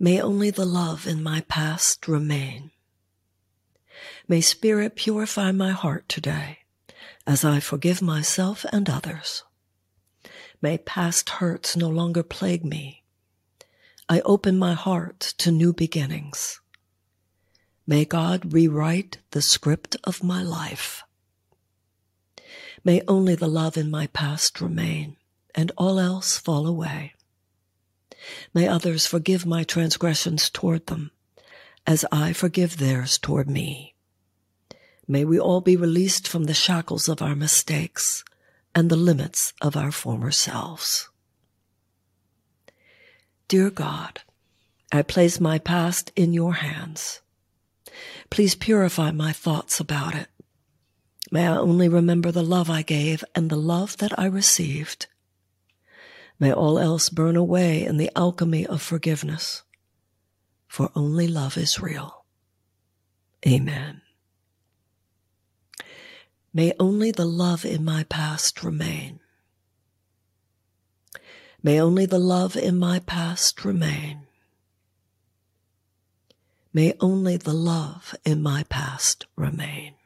May only the love in my past remain. May Spirit purify my heart today as I forgive myself and others. May past hurts no longer plague me. I open my heart to new beginnings. May God rewrite the script of my life. May only the love in my past remain and all else fall away. May others forgive my transgressions toward them as I forgive theirs toward me. May we all be released from the shackles of our mistakes and the limits of our former selves. Dear God, I place my past in your hands. Please purify my thoughts about it. May I only remember the love I gave and the love that I received. May all else burn away in the alchemy of forgiveness, for only love is real. Amen. May only the love in my past remain. May only the love in my past remain. May only the love in my past remain.